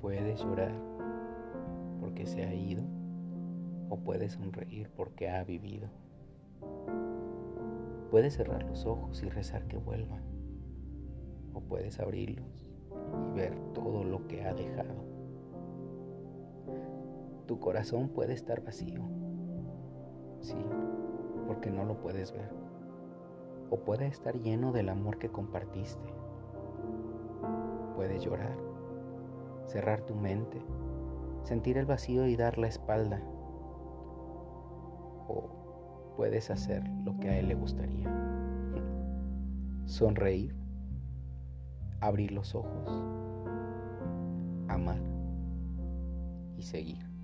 Puedes llorar porque se ha ido o puedes sonreír porque ha vivido. Puedes cerrar los ojos y rezar que vuelva o puedes abrirlos y ver todo lo que ha dejado. Tu corazón puede estar vacío, sí, porque no lo puedes ver. O puede estar lleno del amor que compartiste. Puedes llorar, cerrar tu mente, sentir el vacío y dar la espalda. O puedes hacer lo que a él le gustaría. Sonreír, abrir los ojos, amar y seguir.